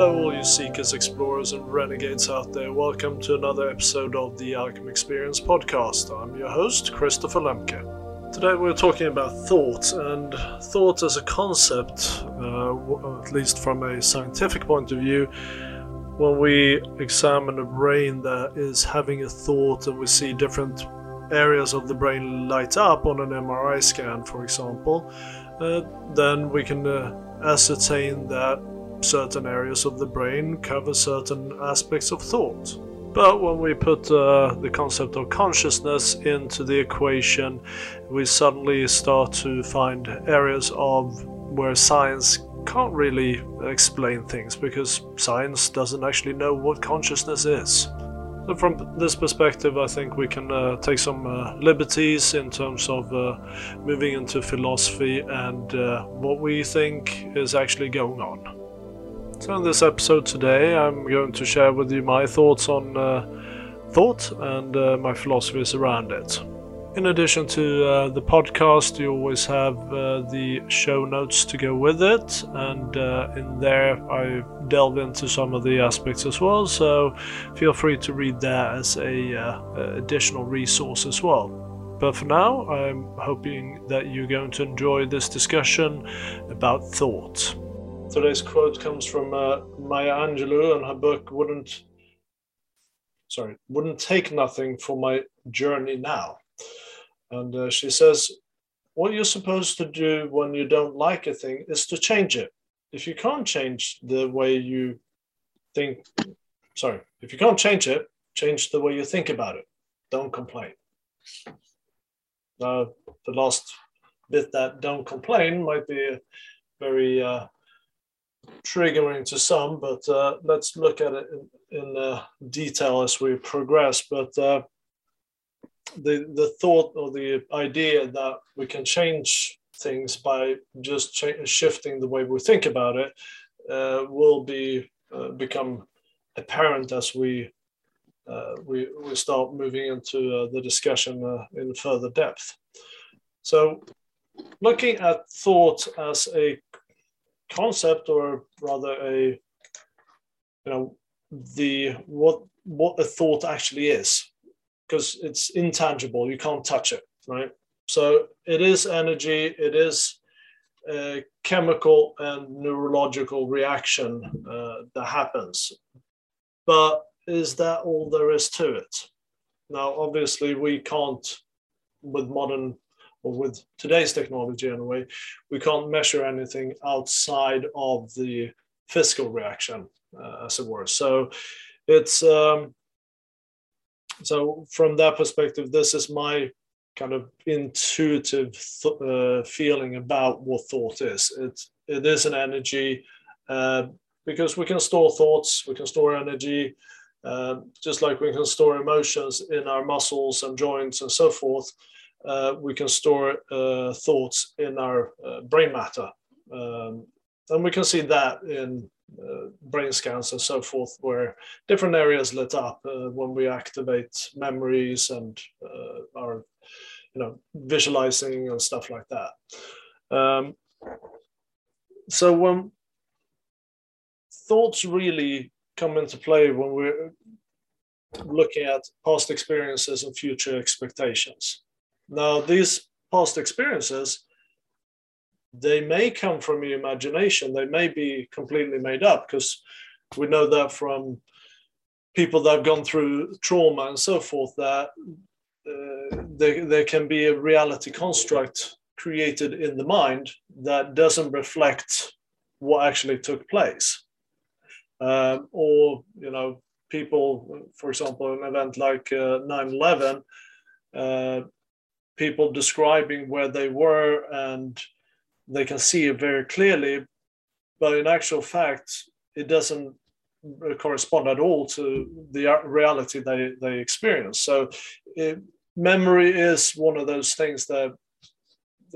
Hello, all you seekers, explorers, and renegades out there. Welcome to another episode of the Alchemy Experience podcast. I'm your host, Christopher Lemke. Today, we're talking about thought, and thought as a concept, uh, at least from a scientific point of view. When we examine a brain that is having a thought, and we see different areas of the brain light up on an MRI scan, for example, uh, then we can uh, ascertain that certain areas of the brain cover certain aspects of thought. But when we put uh, the concept of consciousness into the equation, we suddenly start to find areas of where science can't really explain things because science doesn't actually know what consciousness is. So, from this perspective, I think we can uh, take some uh, liberties in terms of uh, moving into philosophy and uh, what we think is actually going on. So, in this episode today, I'm going to share with you my thoughts on uh, thought and uh, my philosophies around it. In addition to uh, the podcast, you always have uh, the show notes to go with it, and uh, in there I delve into some of the aspects as well. So feel free to read that as a uh, additional resource as well. But for now, I'm hoping that you're going to enjoy this discussion about thought. Today's quote comes from uh, Maya Angelou and her book "Wouldn't." Sorry, wouldn't take nothing for my journey now. And uh, she says, What you're supposed to do when you don't like a thing is to change it. If you can't change the way you think, sorry, if you can't change it, change the way you think about it. Don't complain. Now, the last bit that don't complain might be very uh, triggering to some, but uh, let's look at it in, in uh, detail as we progress. But uh, the the thought or the idea that we can change things by just shifting the way we think about it uh, will be uh, become apparent as we uh, we we start moving into the discussion in further depth. So, looking at thought as a concept or rather a you know the what what a thought actually is. Because it's intangible. You can't touch it right? So it is energy it is a chemical and neurological reaction uh, that happens. But is that all there is to it? Now obviously we can't with modern or with today's technology anyway, we can't measure anything outside of the physical reaction, uh, as it were. So it's um, so from that perspective, this is my kind of intuitive th- uh, feeling about what thought is. It it is an energy uh, because we can store thoughts, we can store energy. Uh, just like we can store emotions in our muscles and joints and so forth, uh, we can store uh, thoughts in our uh, brain matter. Um, and we can see that in uh, brain scans and so forth, where different areas lit up uh, when we activate memories and uh, our, you know, visualizing and stuff like that. Um, so when thoughts really come into play when we're looking at past experiences and future expectations. Now, these past experiences, they may come from your imagination. They may be completely made up because we know that from people that have gone through trauma and so forth that uh, there, there can be a reality construct created in the mind that doesn't reflect what actually took place. Um, or, you know, people, for example, an event like uh, 9 11, uh, people describing where they were and they can see it very clearly. But in actual fact, it doesn't correspond at all to the reality they, they experience. So, it, memory is one of those things that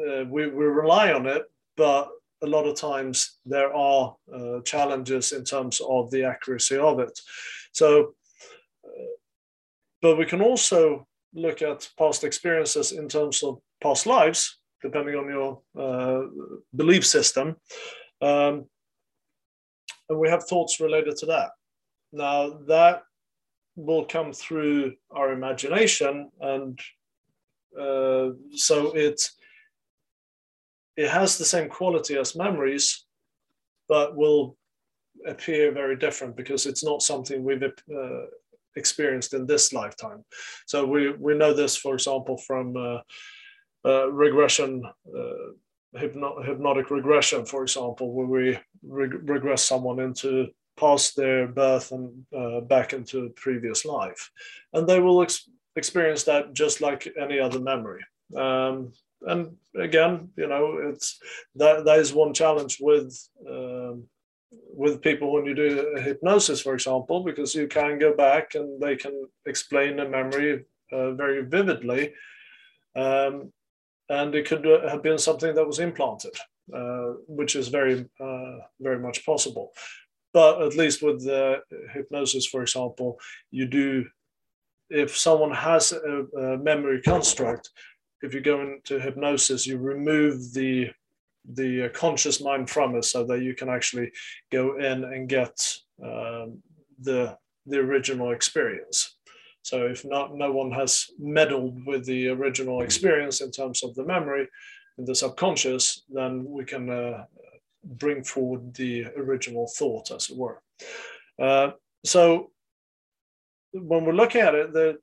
uh, we, we rely on it, but a lot of times there are uh, challenges in terms of the accuracy of it. So, uh, but we can also look at past experiences in terms of past lives, depending on your uh, belief system. Um, and we have thoughts related to that. Now that will come through our imagination, and uh, so it it has the same quality as memories, but will appear very different because it's not something we've uh, experienced in this lifetime. So we we know this, for example, from uh, uh, regression. Uh, hypno- hypnotic regression, for example, where we reg- regress someone into past their birth and uh, back into previous life, and they will ex- experience that just like any other memory. Um, and again, you know, it's that that is one challenge with um, with people when you do hypnosis, for example, because you can go back and they can explain a memory uh, very vividly. Um, and it could have been something that was implanted, uh, which is very, uh, very much possible. But at least with the hypnosis, for example, you do, if someone has a, a memory construct, if you go into hypnosis, you remove the the conscious mind from it so that you can actually go in and get um, the the original experience. So if not no one has meddled with the original experience in terms of the memory in the subconscious then we can uh, bring forward the original thought as it were. Uh, so when we're looking at it the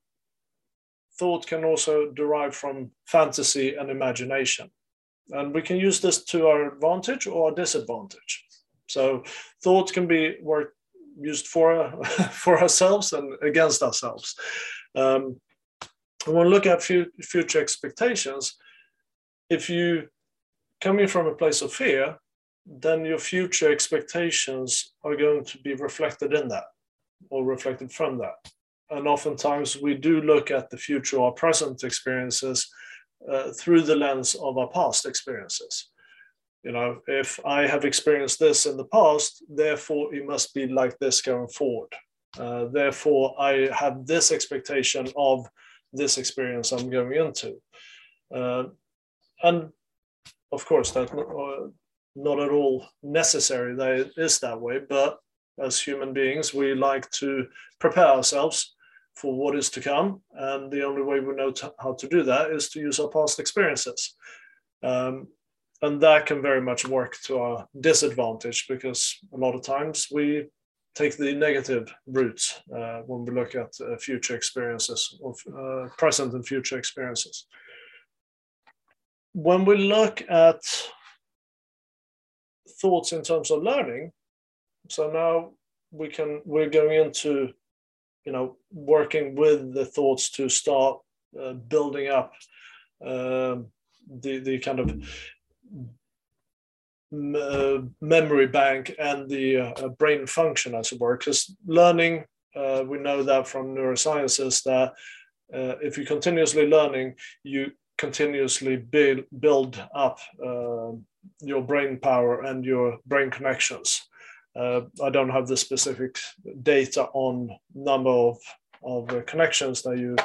thought can also derive from fantasy and imagination and we can use this to our advantage or disadvantage. So thought can be used for, for ourselves and against ourselves. Um, when we look at future expectations, if you coming from a place of fear, then your future expectations are going to be reflected in that or reflected from that. And oftentimes we do look at the future or present experiences uh, through the lens of our past experiences. You know, if I have experienced this in the past, therefore it must be like this going forward. Uh, therefore, I have this expectation of this experience I'm going into. Uh, and of course, that's not, uh, not at all necessary that it is that way, but as human beings, we like to prepare ourselves for what is to come. And the only way we know to, how to do that is to use our past experiences. Um, and that can very much work to our disadvantage because a lot of times we take the negative route uh, when we look at uh, future experiences of uh, present and future experiences. When we look at thoughts in terms of learning, so now we can we're going into you know working with the thoughts to start uh, building up uh, the the kind of uh, memory bank and the uh, brain function as it were. Because learning uh, we know that from neurosciences that uh, if you're continuously learning you continuously build build up your brain power and your brain connections uh, I don't have the specific data on number of, of uh, connections that you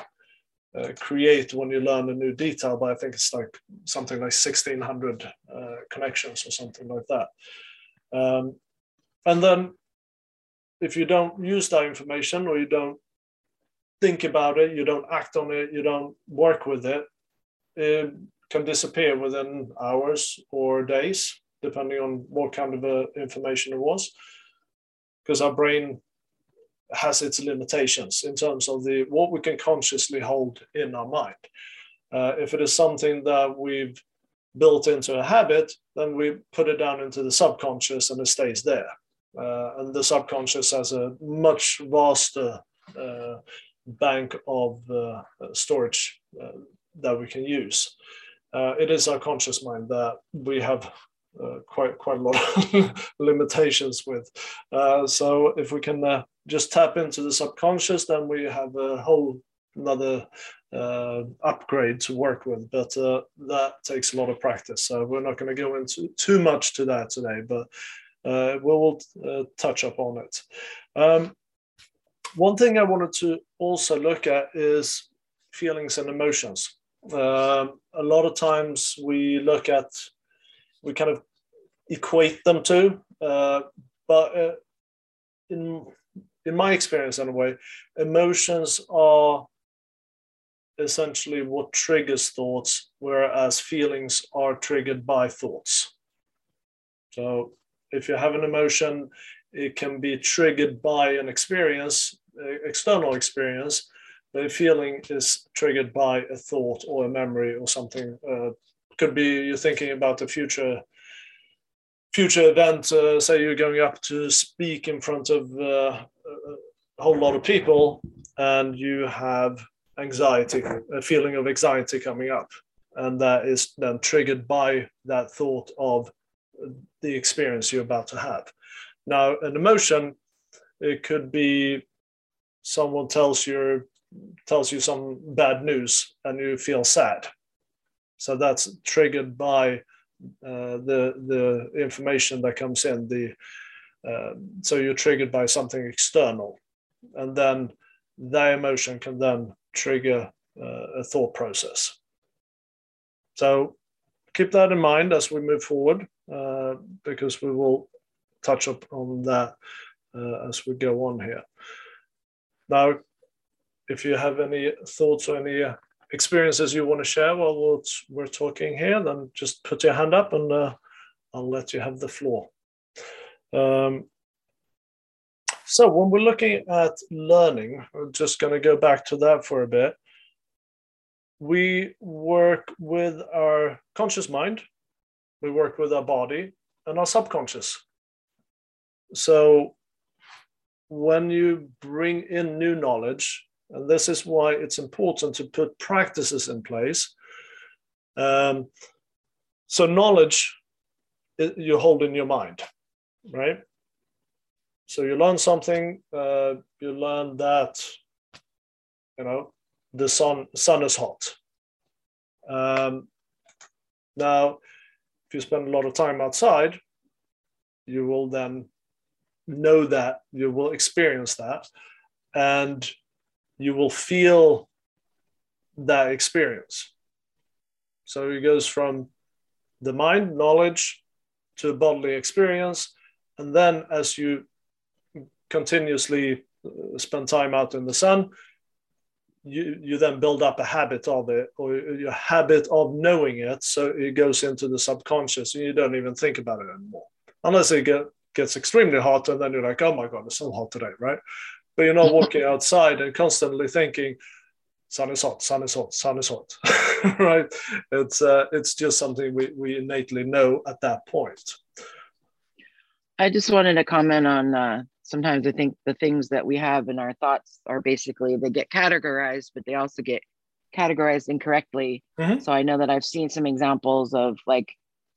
uh, create when you learn a new detail, but I think it's like something like 1600 uh, connections or something like that. Um, and then if you don't use that information or you don't think about it, you don't act on it, you don't work with it, it can disappear within hours or days depending on what kind of uh, information it was, because our brain has its limitations in terms of the what we can consciously hold in our mind. Uh, if it is something that we've built into a habit, then we put it down into the subconscious and it stays there. Uh, and the subconscious has a much vaster uh, bank of uh, storage uh, that we can use. Uh, it is our conscious mind that we have uh, quite quite a lot of limitations with. Uh, so if we can uh, just tap into the subconscious, then we have a whole another uh, upgrade to work with. But uh, that takes a lot of practice. So we're not going to go into too much to that today, but uh, we will touch up on it. Um, one thing I wanted to also look at is feelings and emotions. Um, a lot of times we look at we kind of equate them to. Uh, but uh, in in my experience anyway, emotions are essentially what triggers thoughts, whereas feelings are triggered by thoughts. So if you have an emotion, it can be triggered by an experience, external experience, but a feeling is triggered by a thought or a memory or something. Uh, could be you're thinking about the future future event. Uh, say you're going up to speak in front of uh, a whole lot of people, and you have anxiety, a feeling of anxiety coming up, and that is then triggered by that thought of the experience you're about to have. Now, an emotion, it could be someone tells you tells you some bad news and you feel sad. So that's triggered by uh, the the information that comes in. The uh, so you're triggered by something external, and then that emotion can then trigger uh, a thought process. So keep that in mind as we move forward, uh, because we will touch up on that uh, as we go on here. Now, if you have any thoughts or any experiences you want to share while we're talking here, then just put your hand up and uh, I'll let you have the floor. Um, so when we're looking at learning, we're just going to go back to that for a bit. We work with our conscious mind, we work with our body, and our subconscious. So when you bring in new knowledge, and this is why it's important to put practices in place. Um, so knowledge you hold in your mind, right? So you learn something. Uh, you learn that you know the sun sun is hot. Um, now, if you spend a lot of time outside, you will then know that you will experience that, and you will feel that experience. So it goes from the mind knowledge to bodily experience, and then as you continuously uh, spend time out in the sun, you, you then build up a habit of it or your habit of knowing it. So it goes into the subconscious and you don't even think about it anymore. Unless it get, gets extremely hot and then you're like, oh my God, it's so hot today, right? But you're not walking outside and constantly thinking, sun is hot, sun is hot, sun is hot, right? It's, uh, it's just something we, we innately know at that point. I just wanted to comment on uh, sometimes I think the things that we have in our thoughts are basically they get categorized, but they also get categorized incorrectly. Mm-hmm. So I know that I've seen some examples of like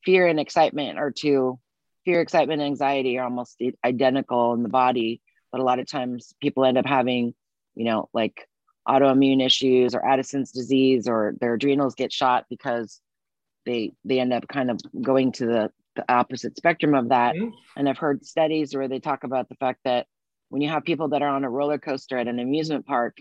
fear and excitement are two fear, excitement, and anxiety are almost identical in the body, but a lot of times people end up having, you know, like autoimmune issues or Addison's disease or their adrenals get shot because they they end up kind of going to the the opposite spectrum of that. Mm-hmm. And I've heard studies where they talk about the fact that when you have people that are on a roller coaster at an amusement park,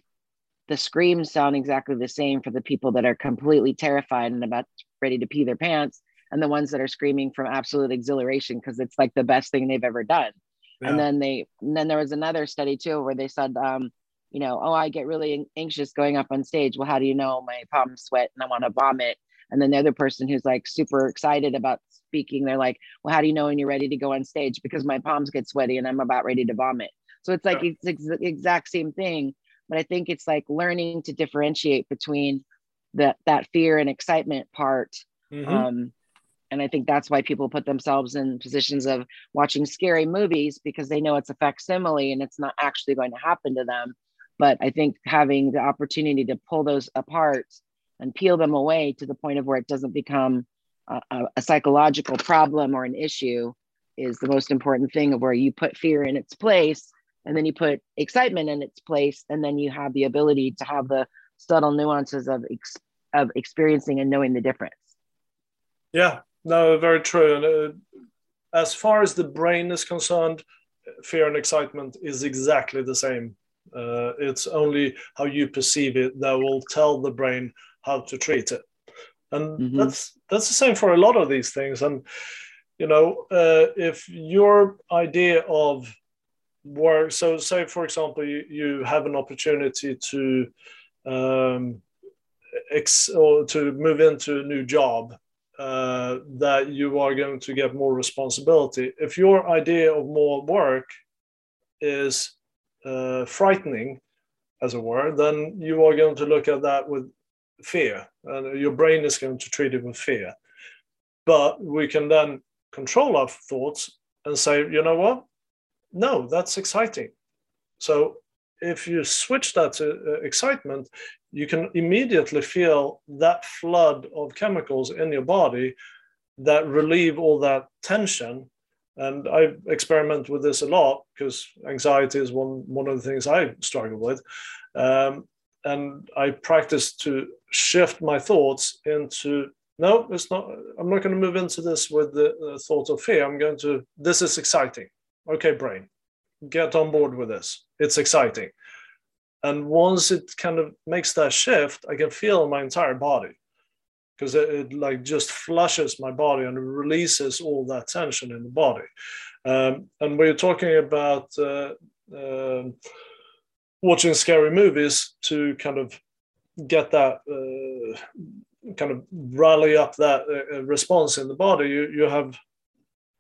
the screams sound exactly the same for the people that are completely terrified and about ready to pee their pants and the ones that are screaming from absolute exhilaration because it's like the best thing they've ever done. Yeah. And then they, and then there was another study too where they said, um, you know, oh, I get really anxious going up on stage. Well, how do you know my palms sweat and I want to vomit? And then the other person who's like super excited about speaking, they're like, well, how do you know when you're ready to go on stage? Because my palms get sweaty and I'm about ready to vomit. So it's like it's the exact same thing. But I think it's like learning to differentiate between that that fear and excitement part. Mm-hmm. Um, and I think that's why people put themselves in positions of watching scary movies because they know it's a facsimile and it's not actually going to happen to them. But I think having the opportunity to pull those apart and peel them away to the point of where it doesn't become a, a, psychological problem or an issue is the most important thing of where you put fear in its place and then you put excitement in its place and then you have the ability to have the subtle nuances of ex- of experiencing and knowing the difference yeah no very true and uh, as far as the brain is concerned fear and excitement is exactly the same uh, it's only how you perceive it that will tell the brain how to treat it and mm-hmm. that's that's the same for a lot of these things and you know uh, if your idea of work. So, say for example, you, you have an opportunity to um, ex- or to move into a new job uh, that you are going to get more responsibility. If your idea of more work is uh, frightening, as it were, then you are going to look at that with fear, and your brain is going to treat it with fear. But we can then control our thoughts and say, you know what? No, that's exciting. So if you switch that to uh, excitement, you can immediately feel that flood of chemicals in your body that relieve all that tension. And I experiment with this a lot because anxiety is one, one of the things I struggle with. Um, and I practice to shift my thoughts into no, it's not. I'm not going to move into this with the, the thought of fear. I'm going to, this is exciting. Okay, brain, get on board with this. It's exciting. And once it kind of makes that shift, I can feel my entire body because it, it, like just flushes my body and releases all that tension in the body. Um, and we're talking about uh, uh, watching scary movies to kind of get that uh, kind of rally up that uh, response in the body. You, you have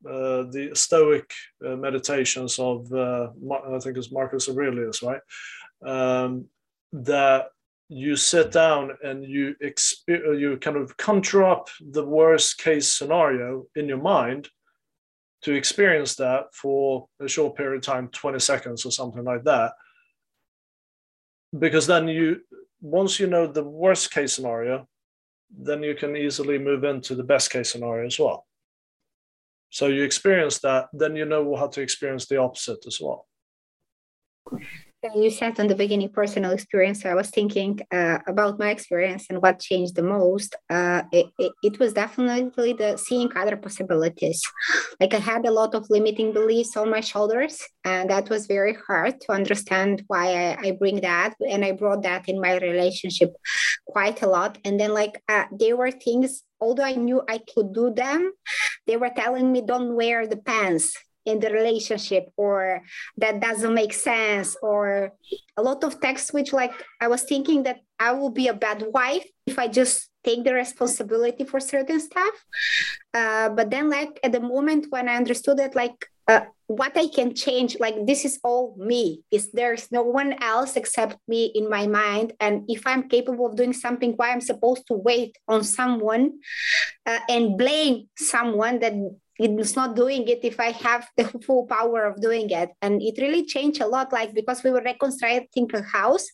uh, the Stoic uh, meditations of I think it's Marcus Aurelius, right? um, that you sit down and you exp- you kind of conjure up the worst case scenario in your mind to experience that for a short period of time 20 seconds or something like that because then you once you know the worst case scenario then you can easily move into the best case scenario as well so you experience that then you know how to experience the opposite as well. You said on the beginning personal experience i was thinking uh, about my experience and what changed the most. Uh, it, it, it, was definitely the seeing other possibilities. Like i had a lot of limiting beliefs on my shoulders and that was very hard to understand why i, I bring that and i brought that in my relationship quite a lot. And then like uh, there were things although i knew i could do them they were telling me don't wear the pants in the relationship or that doesn't make sense or a lot of text which like i was thinking that i will be a bad wife if i just take the responsibility for certain stuff. Uh, but then like at the moment when i understood that like uh, what i can change like this is all me is there's no one else except me in my mind and if i'm capable of doing something why i'm supposed to wait on someone uh, and blame someone that it's not doing it if I have the full power of doing it. And it really changed a lot, like because we were reconstructing a house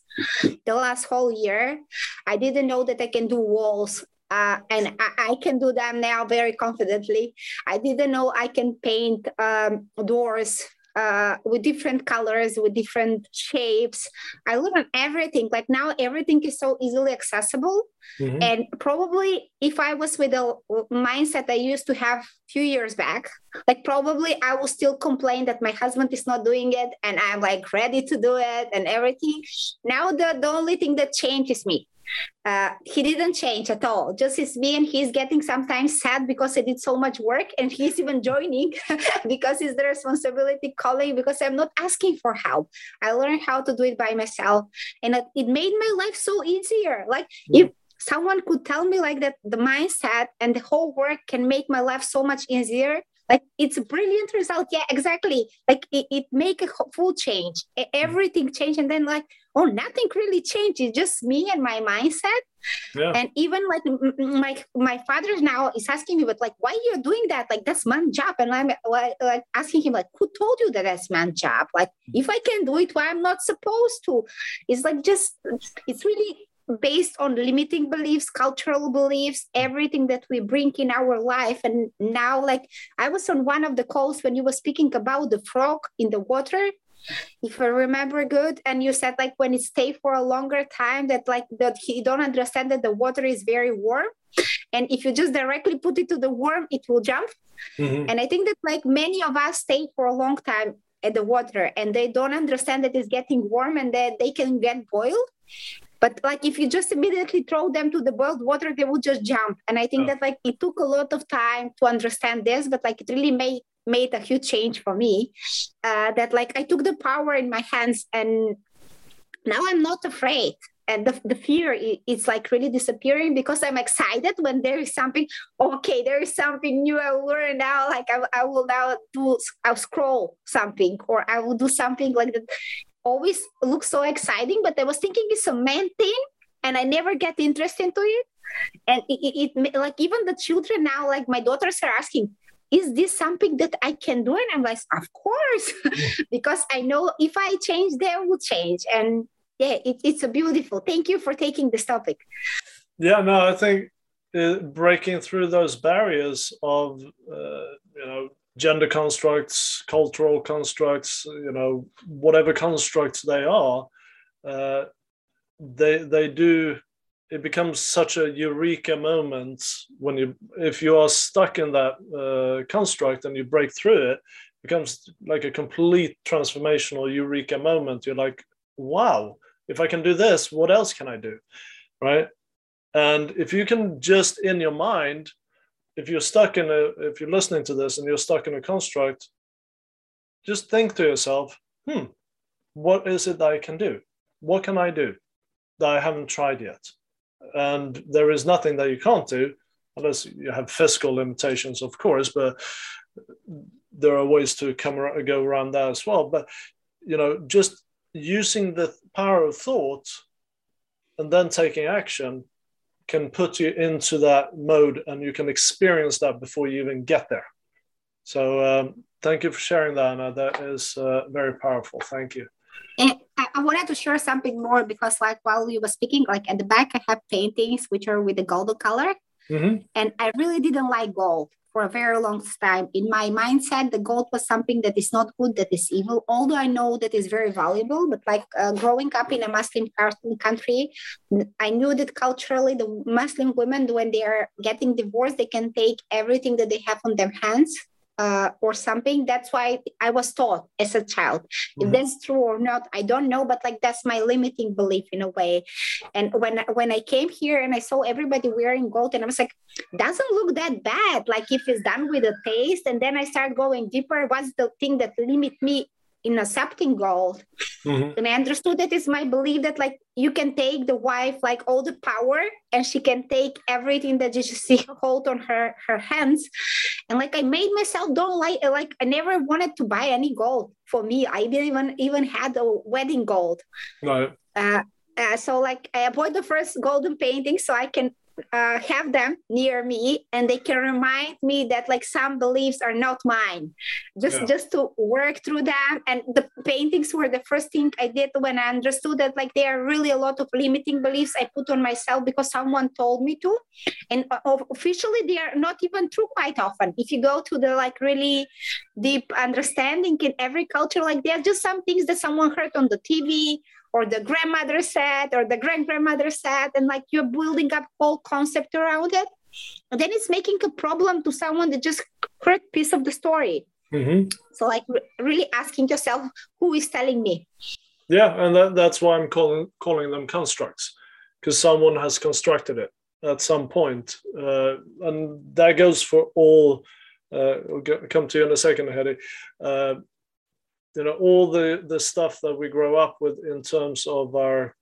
the last whole year. I didn't know that I can do walls. Uh, and I, I, can do them now very confidently. I didn't know I can paint um, doors uh, with different colors, with different shapes. I learned everything. Like now, everything is so easily accessible. Mm-hmm. And probably, if I was with a mindset I used to have a few years back, like probably I will still complain that my husband is not doing it, and I'm like ready to do it and everything. Now, the, the only thing that changes me uh, he didn't change at all. Just it's me, and he's getting sometimes sad because I did so much work, and he's even joining because it's the responsibility calling because I'm not asking for help. I learned how to do it by myself, and it, it made my life so easier. Like if someone could tell me like that, the mindset and the whole work can make my life so much easier like it's a brilliant result. Yeah exactly. Like it, it make a full change. Mm. Everything changed and then like oh nothing really changed. It's just me and my mindset. Yeah. and even like my my father now is asking me but like why you're doing that? Like that's man job. And i'm like, like asking him like who told you that that's man job? Like mm. if i can do it why i'm not supposed to? It's like just it's really based on limiting beliefs, cultural beliefs, everything that we bring in our life. And now, like I was on one of the calls when you were speaking about the frog in the water, if I remember good, and you said like when it stay for a longer time, that like that he don't understand that the water is very warm. And if you just directly put it to the worm, it will jump. Mm-hmm. And I think that like many of us stay for a long time at the water and they don't understand that it's getting warm and that they can get boiled but like if you just immediately throw them to the boiled water they will just jump. And i think oh. that like it took a lot of time to understand this but like it really made made a huge change for me uh, that like i took the power in my hands and now i'm not afraid. And the, the fear is like really disappearing because i'm excited when there is something okay there is something new. I will learn now. Like I, I will now do i'll scroll something or i will do something like that always looks so exciting but i was thinking it's a man thing and i never get interested into it and it, it, it like even the children now like my daughters are asking is this something that I can do? And I'm like, of course, because I know if I change, they will change. And yeah, it, it's a beautiful. Thank you for taking this topic. Yeah, no, I think uh, breaking through those barriers of uh, you know gender constructs, cultural constructs, you know whatever constructs they are, uh, they they do. It becomes such a eureka moment when you if you are stuck in that uh, construct and you break through it becomes like a complete transformational eureka moment. You're like, wow, if I can do this, what else can I do? Right. And if you can just in your mind, if you're stuck in a, if you're listening to this and you're stuck in a construct, just think to yourself, hmm, what is it that I can do? What can I do that I haven't tried yet? And there is nothing that you can't do unless you have physical limitations, of course, but there are ways to come go around that as well. But you know, just using the power of thought and then taking action can put you into that mode and you can experience that before you even get there. So um, thank you for sharing that, Anna. That is uh, very powerful. Thank you. And I wanted to share something more because, like, while you were speaking, like at the back, I have paintings which are with the golden color, mm-hmm. and I really didn't like gold for a very long time. In my mindset, the gold was something that is not good, that is evil, although I know that is very valuable. But like uh, growing up in a Muslim country, I knew that culturally, the Muslim women, when they are getting divorced, they can take everything that they have on their hands uh, or something. That's why I was taught as a child. Mm-hmm. If that's true or not, I don't know. But like that's my limiting belief in a way. And when when I came here and I saw everybody wearing gold, and I was like, doesn't look that bad. Like if it's done with a taste, and then I start going deeper. What's the thing that limit me in accepting gold mm-hmm. and i understood that it's my belief that like you can take the wife like all the power and she can take everything that you see hold on her her hands. And like i made myself don't like like i never wanted to buy any gold for me. I didn't even even had a wedding gold. No uh, uh, so like I bought the first golden painting so I can uh, have them near me and they can remind me that like some beliefs are not mine. Just yeah. just to work through them. And the paintings were the first thing i did when i understood that like there are really a lot of limiting beliefs i put on myself because someone told me to. And uh, officially they are not even true quite often. If you go to the like really deep understanding in every culture like there are just some things that someone heard on the tv or the grandmother said or the great grandmother said and like you're building up whole concept around it and then it's making a problem to someone that just heard piece of the story mm-hmm. so like re- really asking yourself who is telling me yeah and that, that's why i'm calling calling them constructs because someone has constructed it at some point uh, and that goes for all uh, we'll come to you in a second Hedy. Uh, you know all the the stuff that we grow up with in terms of our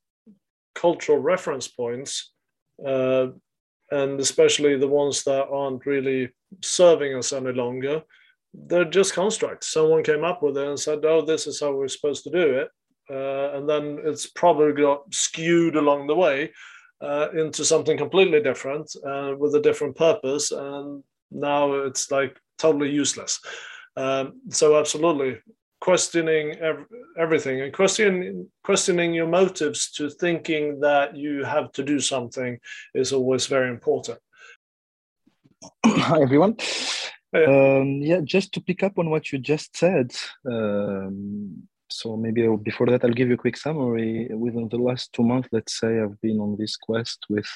cultural reference points uh, and especially the ones that aren't really serving us any longer they're just constructs. Someone came up with it and said oh this is how we're supposed to do it uh, and then it's probably got skewed along the way uh, into something completely different uh, with a different purpose and now it's like totally useless. Um, so absolutely questioning ev- everything and questioning questioning your motives to thinking that you have to do something is always very important. Hi everyone. Yeah. Um, yeah just to pick up on what you just said um, so maybe before that i'll give you a quick summary. Within the last two months let's say i've been on this quest with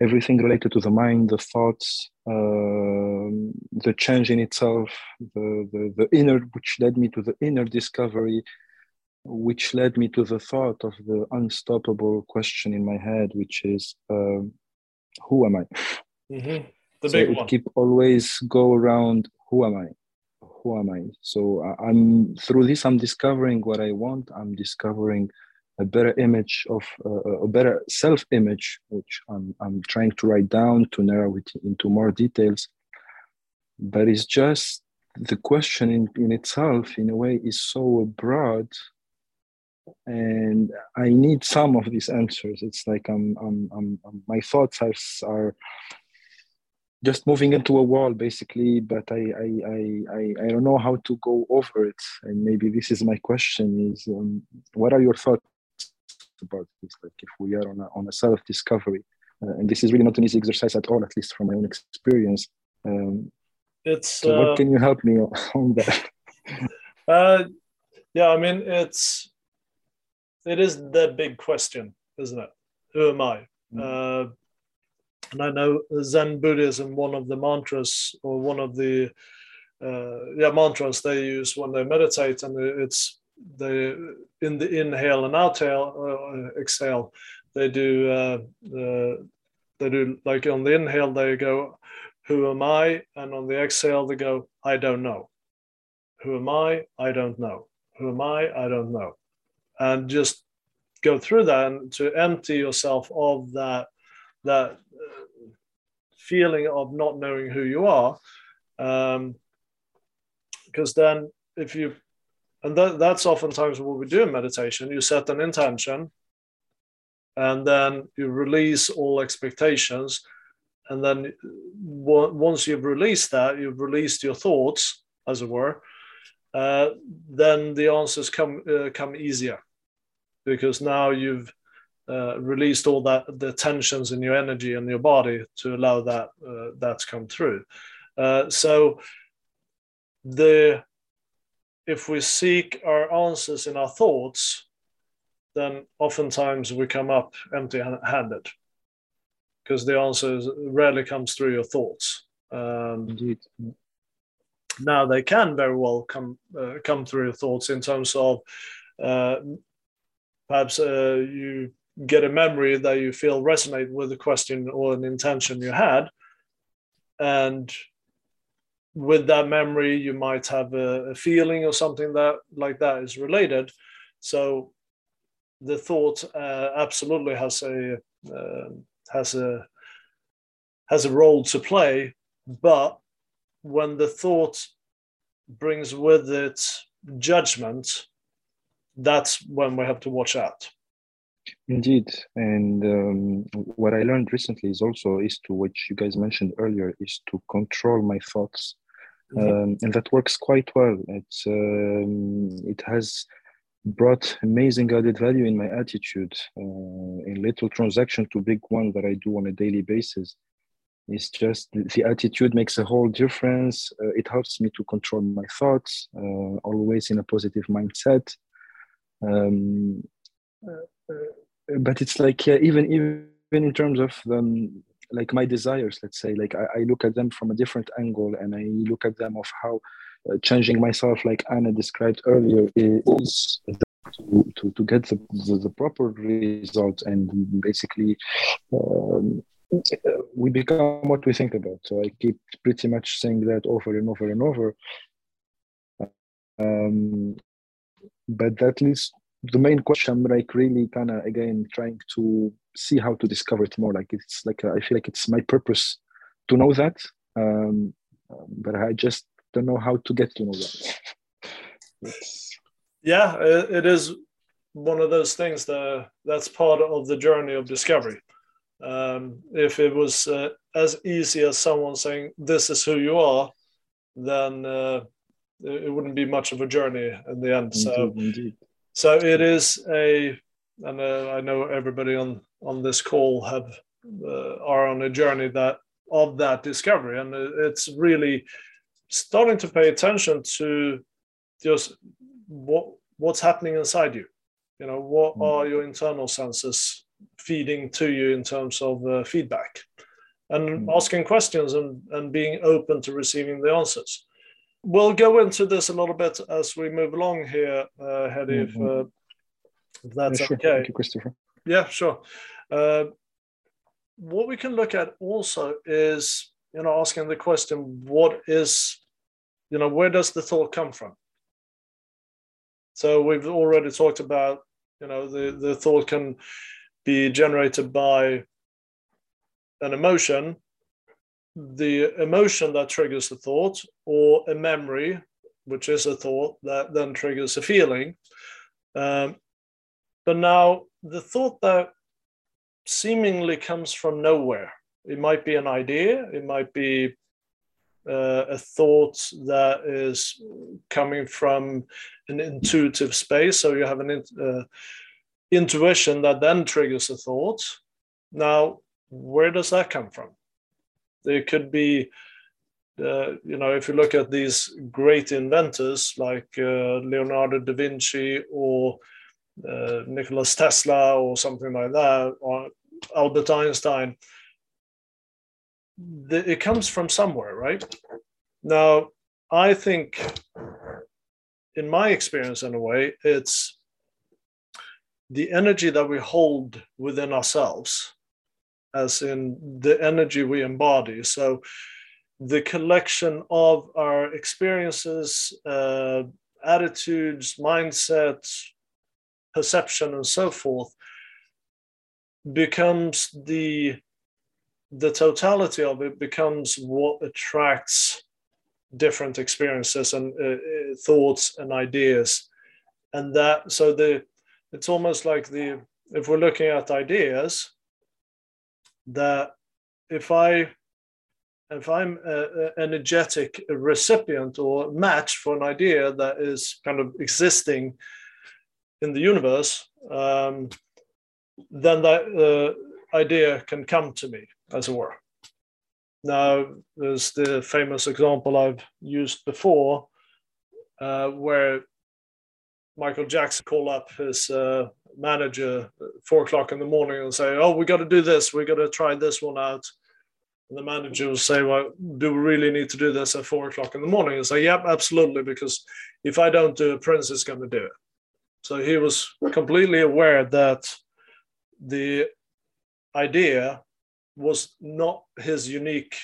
everything related to the mind, the thoughts, uh, the change in itself, the, the, the inner, which led me to the inner discovery, which led me to the thought of the unstoppable question in my head, which is, um, who am I? Mm-hmm. The so big one. keep always go around, who am I? Who am I? So I'm through this. I'm discovering what I want. I'm discovering a better image of uh, a better self-image, which I'm I'm trying to write down to narrow it into more details. But it's just the question in, in itself, in a way, is so broad and I need some of these answers. It's like I'm, I'm, I'm, I'm my thoughts are, are just moving into a wall, basically. But I, I, I, I, I don't know how to go over it. And maybe this is my question: is um, what are your thoughts about this? Like, if we are on a, on a self discovery, uh, and this is really not an easy exercise at all, at least from my own experience. Um, It's so, uh, what can you help me on that? uh, yeah, I mean it's it is the big question, isn't it? Who am I? Mm. Uh, and I know Zen Buddhism, one of the mantras or one of the uh, yeah mantras they use when they meditate, and it's they in the inhale and outhale, uh, exhale, they do uh, uh, they do like on the inhale they go, "Who am I?" and on the exhale they go, "I don't know." Who am I? I don't know. Who am I? I don't know. And just go through that and to empty yourself of that that uh, feeling of not knowing who you are. Um, because then if you and that, that's oftentimes what we do in meditation you set an intention and then you release all expectations and then once you've released that you've released your thoughts as it were uh, then the answers come uh, come easier because now you've uh, released all that the tensions in your energy and your body to allow that uh, come through. Uh, so the if we seek our answers in our thoughts, then oftentimes we come up empty-handed because the answers rarely comes through your thoughts. Um, Indeed. now they can very well come uh, come through your thoughts in terms of uh, perhaps uh, you get a memory that you feel resonate with a question or an intention you had and with that memory you might have a, a feeling or something that like that is related so the thought uh, absolutely has a uh, has a has a role to play but when the thought brings with it judgment, that's when we have to watch out. Indeed, and um, what I learned recently is also is to which you guys mentioned earlier is to control my thoughts. Um, and that works quite well. It's um, it has brought amazing added value in my attitude. Uh, in little transaction to big one that I do on a daily basis it's just the attitude makes a whole difference. Uh, it helps me to control my thoughts uh, always in a positive mindset. Um, uh, but it's like even even in terms of um, like my desires let's say like I, I, look at them from a different angle and i look at them of how uh, changing myself like anna described earlier is to, to, to get the, the, the proper result and basically um, we become what we think about. So I keep pretty much saying that over and over and over. Um, but that leads the main question. Like really kind of again trying to see how to discover it more. Like it's like I feel like it's my purpose to know that, um, but I just don't know how to get to know that. yeah, it is one of those things that that's part of the journey of discovery. Um, if it was uh, as easy as someone saying this is who you are then uh, it wouldn't be much of a journey in the end so indeed. so it is a and uh, i know everybody on on this call have uh, are on a journey that of that discovery and it's really starting to pay attention to just what what's happening inside you you know what mm. are your internal senses feeding to you in terms of uh, feedback and mm. asking questions and, and being open to receiving the answers we'll go into this a little bit as we move along here, uh, Hedy, mm-hmm. if, uh, if, that's yeah, sure. okay. Thank you, Christopher. Yeah, sure. Uh, what we can look at also is, you know, asking the question, what is, you know, where does the thought come from? So we've already talked about, you know, the, the thought can be generated by an emotion, the emotion that triggers the thought, or a memory, which is a thought that then triggers a feeling. Um, but now the thought that seemingly comes from nowhere. It might be an idea, it might be uh, a thought that is coming from an intuitive space. So you have an uh, intuition that then triggers a thought. Now, where does that come from? There could be, uh, you know, if you look at these great inventors like uh, Leonardo da Vinci or uh, Nicholas Tesla or something like that, or Albert Einstein, the, it comes from somewhere, right? Now, I think, in my experience, in a way, it's the energy that we hold within ourselves, as in the energy we embody. So, the collection of our experiences, uh, attitudes, mindsets, perception, and so forth becomes the the totality of it becomes what attracts different experiences and uh, uh, thoughts and ideas. And that so the it's almost like the if we're looking at ideas that if i if i'm an energetic recipient or match for an idea that is kind of existing in the universe um, then that uh, idea can come to me, as it were. Now, there's the famous example I've used before, uh, where Michael Jackson called up his uh, manager at four o'clock in the morning and say, "Oh, we got to do this. We got to try this one out." And the manager will say, "Well, do we really need to do this at four o'clock in the morning?" And say, "Yep, absolutely, because if I don't do it, Prince is going to do it." So he was completely aware that the idea was not his unique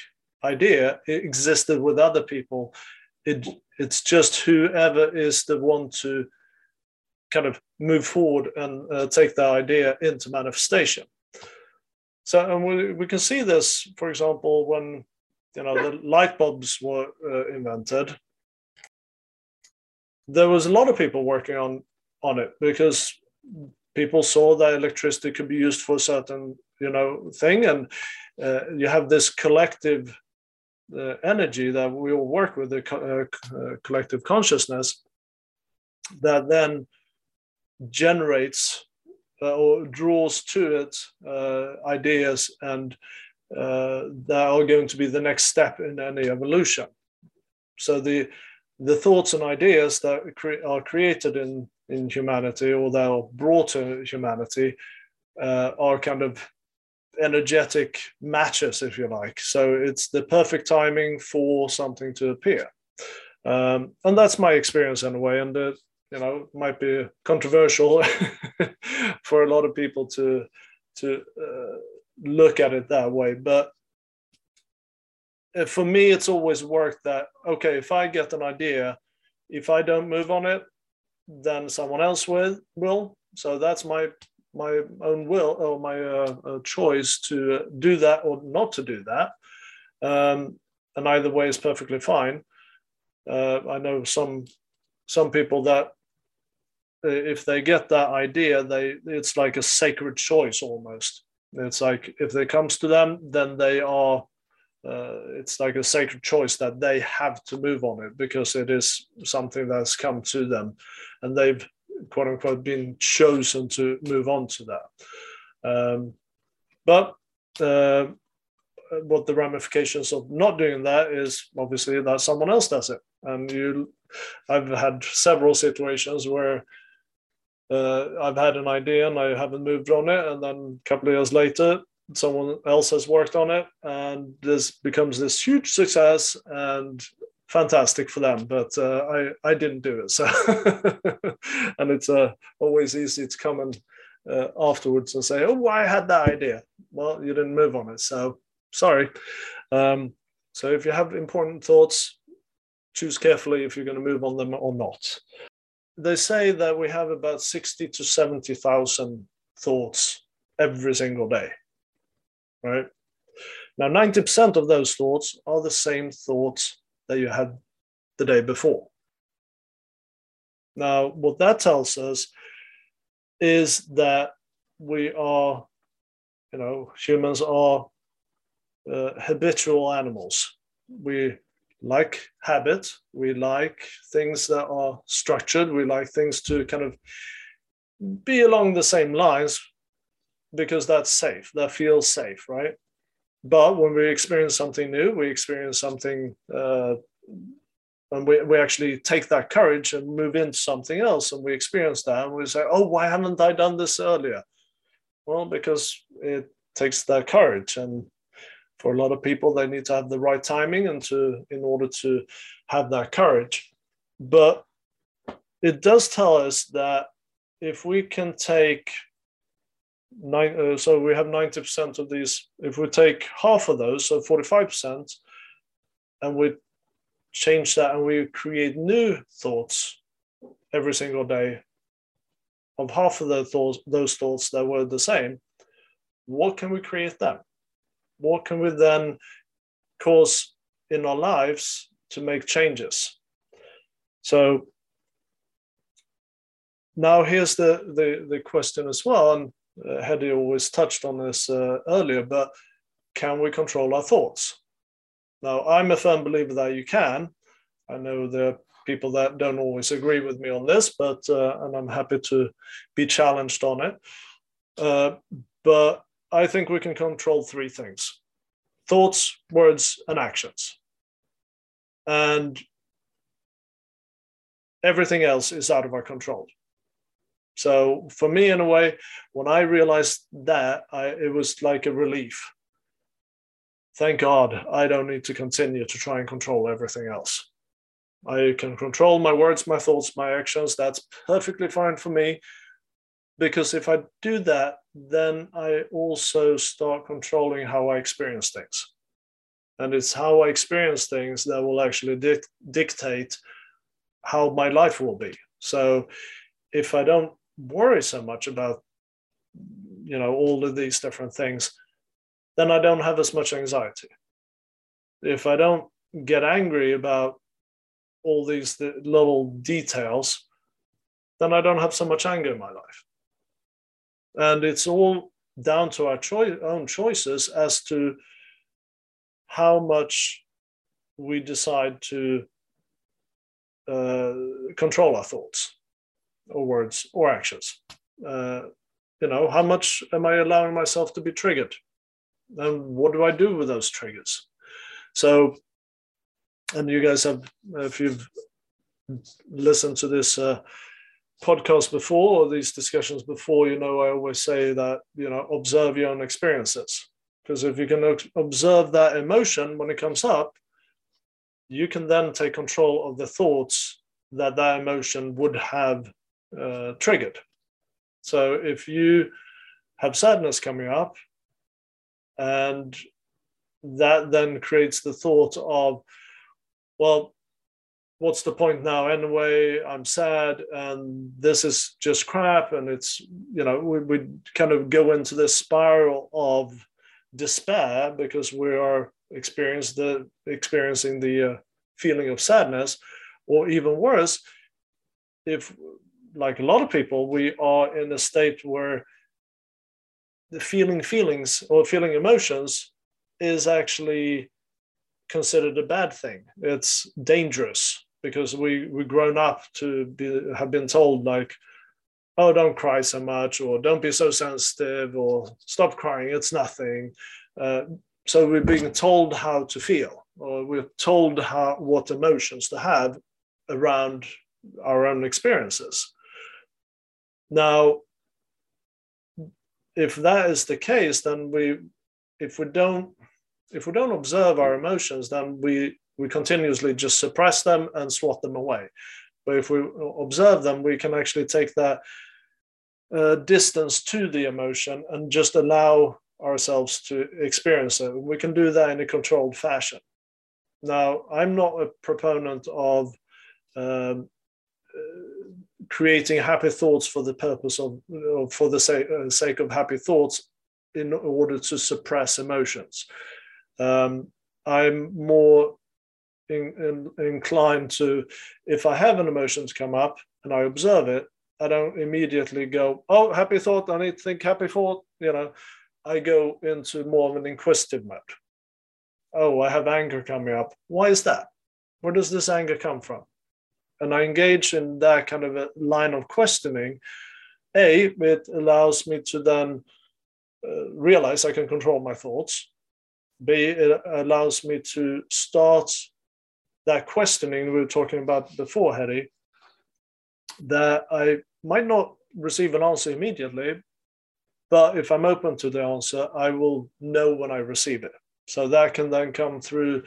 idea. It existed with other people. It it's just whoever is the one to kind of move forward and uh, take that idea into manifestation. So and we, we can see this for example when you know the light bulbs were uh, invented there was a lot of people working on on it because people saw that electricity could be used for a certain you know thing. And uh, you have this collective uh, energy that we all work with the co- uh, uh collective consciousness that then generates uh, or draws to it uh, ideas and that are going to be the next step in any evolution. So the the thoughts and ideas that are created in in humanity or that are brought to humanity uh, are kind of energetic matches, if you like. So it's the perfect timing for something to appear. Um, and that's my experience in a way. And it, you know, might be controversial for a lot of people to to uh, look at it that way, but uh, for me, it's always worked that okay, if I get an idea, if I don't move on it, then someone else will. will. So that's my my own will or my uh, uh, choice to do that or not to do that. Um, and either way is perfectly fine. Uh, I know some some people that uh, if they get that idea, they it's like a sacred choice almost. It's like if it comes to them, then they are. Uh, it's like a sacred choice that they have to move on it because it is something that's come to them and they've quote unquote been chosen to move on to that. Um, but uh, what the ramifications of not doing that is obviously that someone else does it. And you, I've had several situations where uh, I've had an idea and I haven't moved on it, and then a couple of years later, someone else has worked on it, and this becomes this huge success. And fantastic for them, but uh, I I didn't do it. So, and it's uh, always easy to come and uh, afterwards and say, "Oh, I had that idea." Well, you didn't move on it, so sorry. Um, so if you have important thoughts, choose carefully if you're going to move on them or not. They say that we have about sixty to seventy thousand thoughts every single day, right? Now, 90% of those thoughts are the same thoughts that you had the day before. Now, what that tells us is that we are, you know, humans are uh, habitual animals. We like habit, we like things that are structured, we like things to kind of be along the same lines because that's safe, that feels safe, right? But when we experience something new, we experience something, uh, and we, we actually take that courage and move into something else, and we experience that, and we say, "Oh, why haven't I done this earlier?" Well, because it takes that courage, and for a lot of people, they need to have the right timing and to in order to have that courage. But it does tell us that if we can take nine, uh, so we have 90% of these. If we take half of those, so 45%, and we change that and we create new thoughts every single day of half of the thoughts, those thoughts that were the same, what can we create then? What can we then cause in our lives to make changes? So now here's the, the, the question as well, and Hedy always touched on this uh, earlier, but can we control our thoughts? Now, I'm a firm believer that you can. I know there are people that don't always agree with me on this, but uh, and I'm happy to be challenged on it. Uh, but I think we can control three things: thoughts, words, and actions. And everything else is out of our control. So for me, in a way, when I realized that, I, it was like a relief. Thank God I don't need to continue to try and control everything else. I can control my words, my thoughts, my actions. That's perfectly fine for me. Because if I do that, then I also start controlling how I experience things. And it's how I experience things that will actually dic- dictate how my life will be. So if I don't worry so much about you know all of these different things then i don't have as much anxiety. If i don't get angry about all these little details then i don't have so much anger in my life. And it's all down to our own choices as to how much we decide to uh, control our thoughts or words or actions. Uh, you know, how much am I allowing myself to be triggered? And what do I do with those triggers? So, and you guys have, if you've listened to this uh, podcast before or these discussions before, you know, I always say that, you know, observe your own experiences. Because if you can observe that emotion when it comes up, you can then take control of the thoughts that that emotion would have uh, triggered. So if you have sadness coming up, and that then creates the thought of, well, what's the point now anyway? I'm sad, and this is just crap, and it's you know we we kind of go into this spiral of despair because we are experience the experiencing the uh, feeling of sadness, or even worse, if like a lot of people, we are in a state where the feeling feelings or feeling emotions is actually considered a bad thing. It's dangerous because we we grown up to be have been told like, oh, don't cry so much, or don't be so sensitive, or stop crying, it's nothing. Uh, so we're being told how to feel, or we're told how what emotions to have around our own experiences. Now, if that is the case, then we, if we don't, if we don't observe our emotions, then we we continuously just suppress them and swat them away. But if we observe them, we can actually take that uh, distance to the emotion and just allow ourselves to experience it. We can do that in a controlled fashion. Now, I'm not a proponent of um, creating happy thoughts for the purpose of, for the sake, uh, sake of happy thoughts in order to suppress emotions. Um, I'm more in, in, inclined to, if I have an emotion to come up and I observe it, I don't immediately go, oh, happy thought, I need to think happy thought. You know, I go into more of an inquisitive mode. Oh, I have anger coming up. Why is that? Where does this anger come from? And I engage in that kind of a line of questioning. A, it allows me to then uh, realize I can control my thoughts. B, it allows me to start that questioning we were talking about before, Hetty, that I might not receive an answer immediately, but if I'm open to the answer, I will know when I receive it. So that can then come through.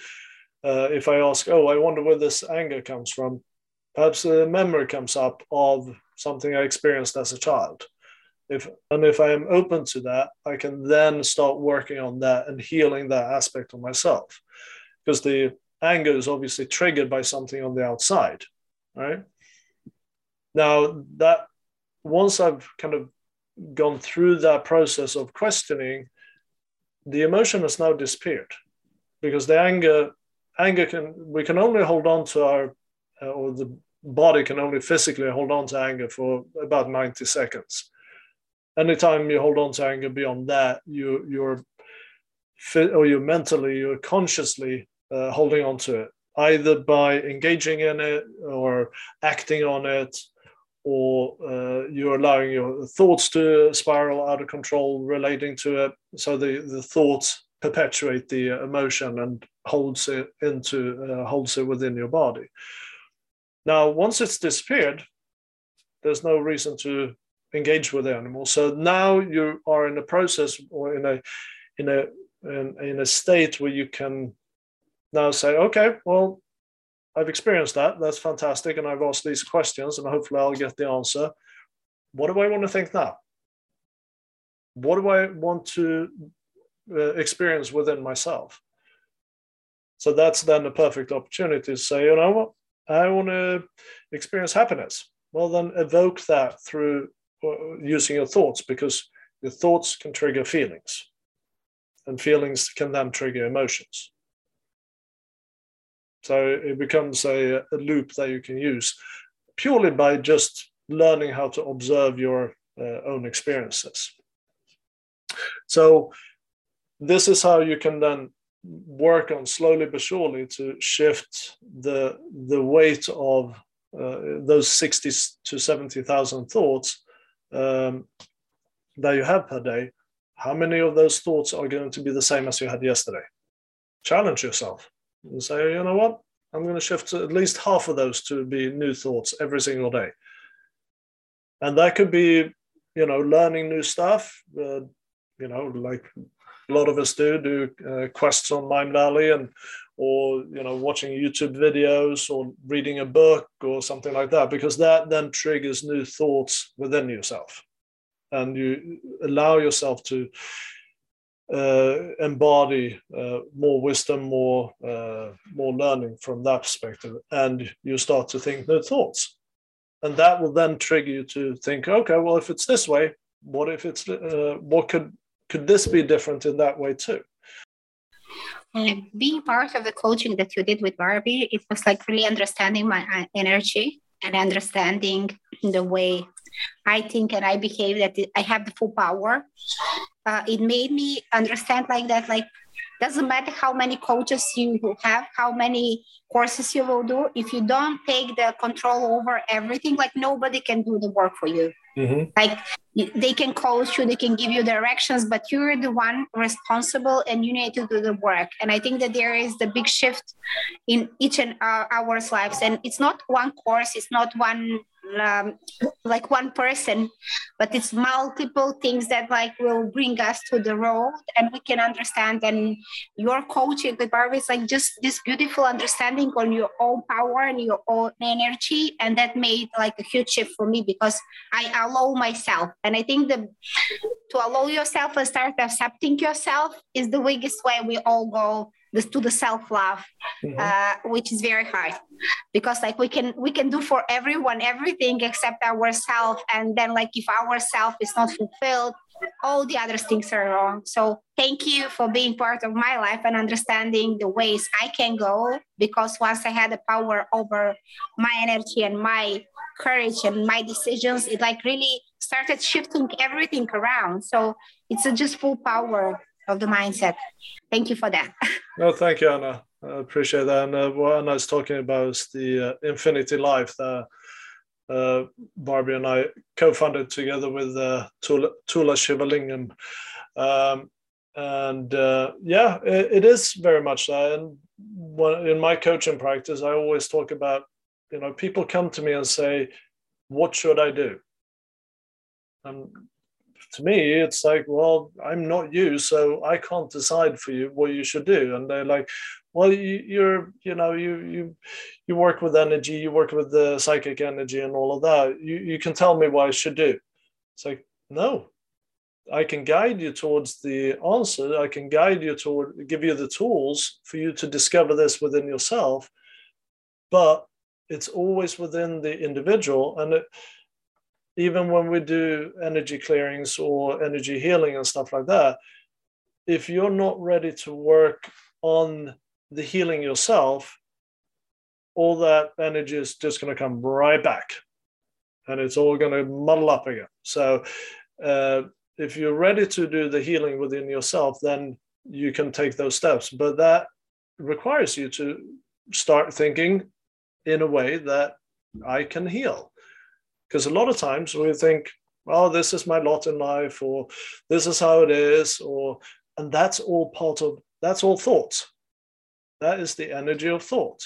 Uh, if I ask, oh, I wonder where this anger comes from, perhaps a memory comes up of something I experienced as a child. If, and if I am open to that, I can then start working on that and healing that aspect of myself. Because the anger is obviously triggered by something on the outside, right? Now, that once I've kind of gone through that process of questioning, the emotion has now disappeared because the anger anger can we can only hold on to our or the body can only physically hold on to anger for about 90 seconds anytime you hold on to anger beyond that you you're or you're mentally you're consciously uh, holding on to it either by engaging in it or acting on it or uh, you're allowing your thoughts to spiral out of control relating to it. So the, the thoughts perpetuate the emotion and holds it into uh, holds it within your body. Now, once it's disappeared, there's no reason to engage with the animal. So now you are in a process or in a in a in, in a state where you can now say, okay, well, I've experienced that. That's fantastic. And I've asked these questions and hopefully I'll get the answer. What do I want to think now? What do I want to uh, experience within myself? So that's then a perfect opportunity to say, you know what? I want to experience happiness. Well, then evoke that through uh, using your thoughts because your thoughts can trigger feelings and feelings can then trigger emotions. So it becomes a, a loop that you can use purely by just learning how to observe your uh, own experiences. So this is how you can then work on slowly but surely to shift the the weight of uh, those 60 to 70,000 thoughts um, that you have per day. How many of those thoughts are going to be the same as you had yesterday? Challenge yourself and say, you know what, I'm going to shift at least half of those to be new thoughts every single day. And that could be, you know, learning new stuff, uh, you know, like a lot of us do, do uh, quests on Mindvalley and, or, you know, watching YouTube videos or reading a book or something like that, because that then triggers new thoughts within yourself. And you allow yourself to uh, embody uh, more wisdom, more uh, more learning from that perspective, and you start to think new thoughts, and that will then trigger you to think, okay, well, if it's this way, what if it's uh, what could could this be different in that way too? And being part of the coaching that you did with Barbie, it was like really understanding my uh, energy and understanding the way I think and I behave that I have the full power uh, it made me understand like that like doesn't matter how many coaches you have how many courses you will do if you don't take the control over everything like nobody can do the work for you mm-hmm. like they can coach you they can give you directions but you're the one responsible and you need to do the work and i think that there is the big shift in each and uh, our lives and it's not one course it's not one um, like one person but it's multiple things that like will bring us to the road and we can understand. And your coaching with Barbie is like just this beautiful understanding on your own power and your own energy and that made like a huge shift for me because I allow myself. And I think the to allow yourself and start accepting yourself is the biggest way we all go this to the self-love mm-hmm. uh, which is very hard. Because like we can we can do for everyone everything except ourselves and then like if ourself is not fulfilled all the other things are wrong. So thank you for being part of my life and understanding the ways i can go because once i had the power over my energy and my courage and my decisions it like really started shifting everything around. So it's a just full power of the mindset. Thank you for that. No, thank you, Anna. I appreciate that. And uh, what Anna is talking about is the uh, Infinity Life that uh, Barbie and I co-founded together with uh, Tula, Tula Shivalingam. Um, and uh, yeah, it, it is very much that. And when, in my coaching practice, I always talk about, you know, people come to me and say, what should I do? And to me, it's like, well, I'm not you, so I can't decide for you what you should do. And they're like, well, you, you're, you know, you you you work with energy, you work with the psychic energy and all of that. You you can tell me what I should do. It's like, no, I can guide you towards the answer. I can guide you toward, give you the tools for you to discover this within yourself. But it's always within the individual, and it even when we do energy clearings or energy healing and stuff like that, if you're not ready to work on the healing yourself, all that energy is just going to come right back and it's all going to muddle up again. So, uh, if you're ready to do the healing within yourself, then you can take those steps. But that requires you to start thinking in a way that I can heal. Because a lot of times we think, oh, this is my lot in life, or this is how it is, or and that's all part of that's all thought. That is the energy of thought.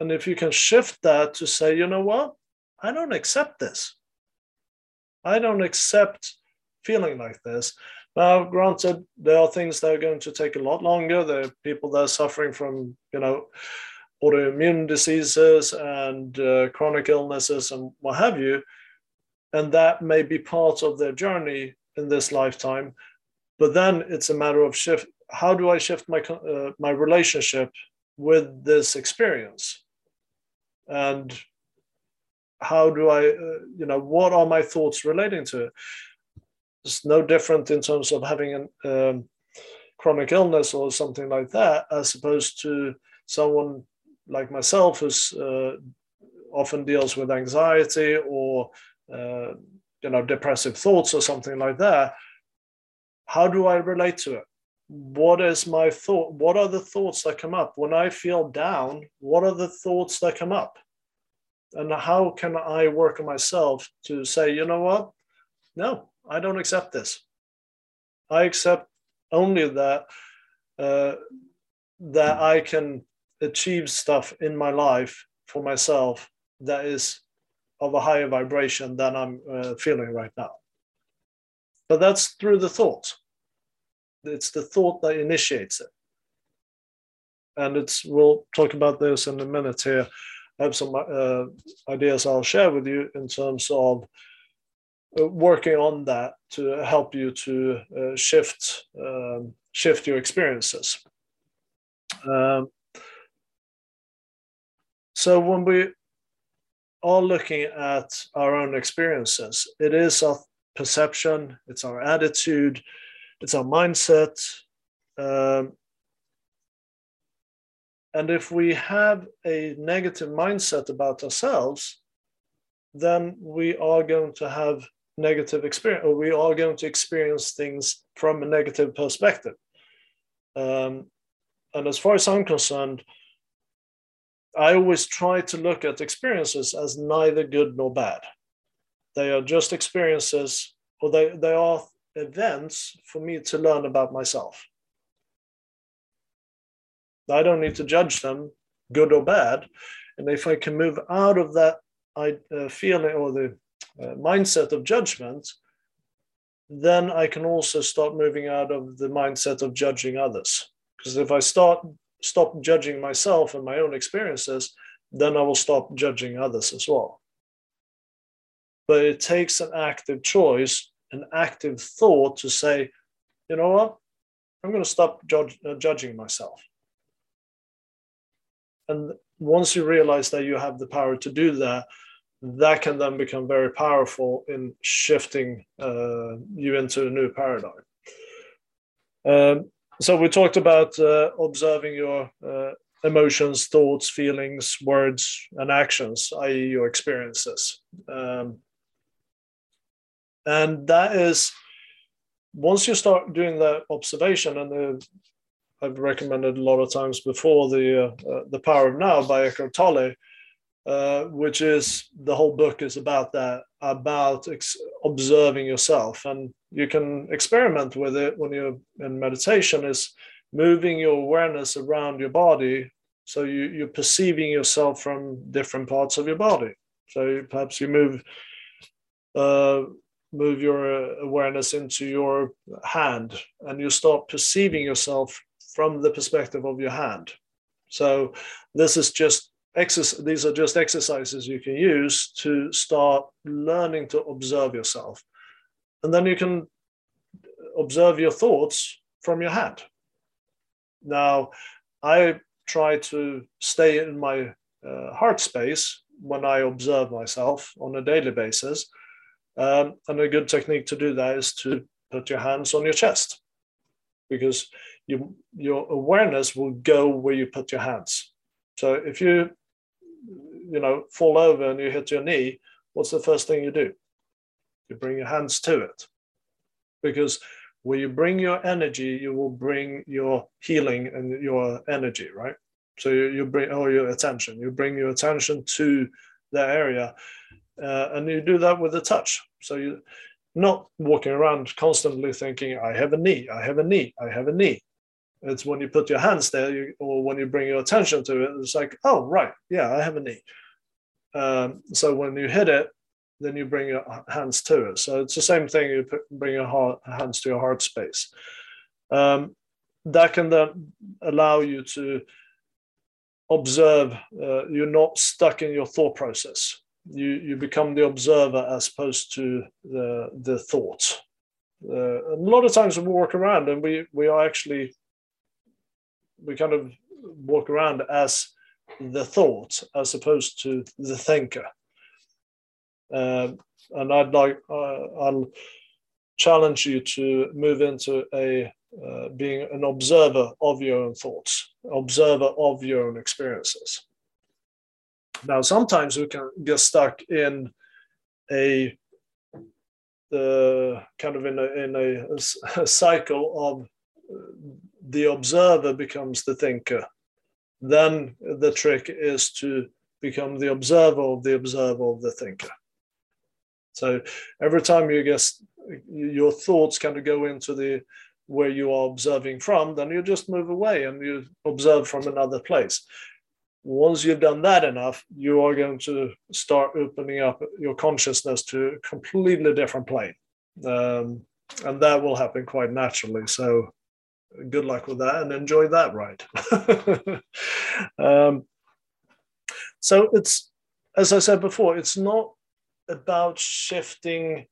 And if you can shift that to say, you know what, I don't accept this. I don't accept feeling like this. Now, granted, there are things that are going to take a lot longer. There are people that are suffering from, you know, autoimmune diseases and uh, chronic illnesses and what have you. And that may be part of their journey in this lifetime. But then it's a matter of shift. How do I shift my uh, my relationship with this experience? And how do I, uh, you know, what are my thoughts relating to it? It's no different in terms of having a um, chronic illness or something like that, as opposed to someone like myself who's uh, often deals with anxiety or uh, you know depressive thoughts or something like that. How do i relate to it? What is my thought what are the thoughts that come up? When i feel down what are the thoughts that come up? And how can i work on myself to say you know what? No i don't accept this. I accept only that uh, that i can achieve stuff in my life for myself that is of a higher vibration than I'm uh, feeling right now. But that's through the thought. It's the thought that initiates it. And it's we'll talk about this in a minute here. I have some uh, ideas I'll share with you in terms of uh, working on that to help you to uh, shift um, shift your experiences. Um, so when we are looking at our own experiences, it is our perception, it's our attitude, it's our mindset. Um, and if we have a negative mindset about ourselves, then we are going to have negative experience, or we are going to experience things from a negative perspective. Um, and as far as I'm concerned, I always try to look at experiences as neither good nor bad. They are just experiences, or they, they are events for me to learn about myself. I don't need to judge them, good or bad. And if I can move out of that uh, feeling or the uh, mindset of judgment, then I can also start moving out of the mindset of judging others. Because if I start stop judging myself and my own experiences, then I will stop judging others as well. But it takes an active choice, an active thought to say, you know what, I'm going to stop judge, uh, judging myself. And once you realize that you have the power to do that, that can then become very powerful in shifting uh, you into a new paradigm. Um, so we talked about uh, observing your uh, emotions, thoughts, feelings, words, and actions, i.e., your experiences. Um, and that is once you start doing that observation, and uh, I've recommended a lot of times before the uh, uh, the Power of Now by Eckhart Tolle, uh, which is the whole book is about that, about observing yourself, and you can experiment with it when you're in meditation. Is moving your awareness around your body, so you, you're perceiving yourself from different parts of your body. So perhaps you move. Uh, move your awareness into your hand and you start perceiving yourself from the perspective of your hand. So this is just these are just exercises you can use to start learning to observe yourself. And then you can observe your thoughts from your hand. Now, I try to stay in my uh, heart space when I observe myself on a daily basis um, and a good technique to do that is to put your hands on your chest because you, your awareness will go where you put your hands. So if you, you know, fall over and you hit your knee, what's the first thing you do? You bring your hands to it. Because where you bring your energy, you will bring your healing and your energy, right? So you, you bring, or your attention, you bring your attention to the area. Uh, and you do that with a touch. So you're not walking around constantly thinking, I have a knee, I have a knee, I have a knee. It's when you put your hands there you, or when you bring your attention to it, it's like, oh, right, yeah, I have a knee. Um, so when you hit it, then you bring your hands to it. So it's the same thing, you put, bring your heart, hands to your heart space. Um, that can then allow you to observe, uh, you're not stuck in your thought process you you become the observer as opposed to the the thought. Uh, a lot of times we walk around and we we are actually we kind of walk around as the thought as opposed to the thinker. Uh, and I'd like uh, I'll challenge you to move into a uh, being an observer of your own thoughts, observer of your own experiences. Now, sometimes we can get stuck in a the kind of in a, in a, a cycle of the observer becomes the thinker. Then the trick is to become the observer of the observer of the thinker. So every time you get your thoughts kind of go into the where you are observing from, then you just move away and you observe from another place once you've done that enough, you are going to start opening up your consciousness to a completely different plane. Um, and that will happen quite naturally. So, good luck with that and enjoy that ride. um, so, it's as I said before, it's not about shifting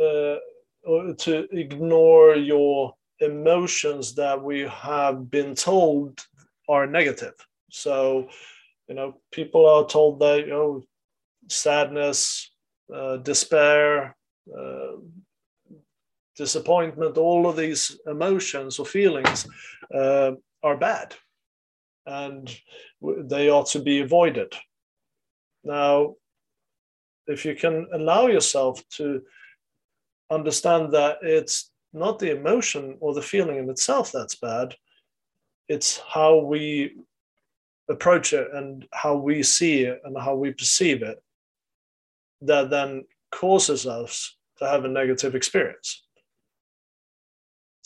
uh, or to ignore your emotions that we have been told are negative so, you know, people are told that, you know, sadness, uh, despair, uh, disappointment, all of these emotions or feelings uh, are bad and they ought to be avoided. Now, if you can allow yourself to understand that it's not the emotion or the feeling in itself that's bad, it's how we approach it and how we see it and how we perceive it that then causes us to have a negative experience.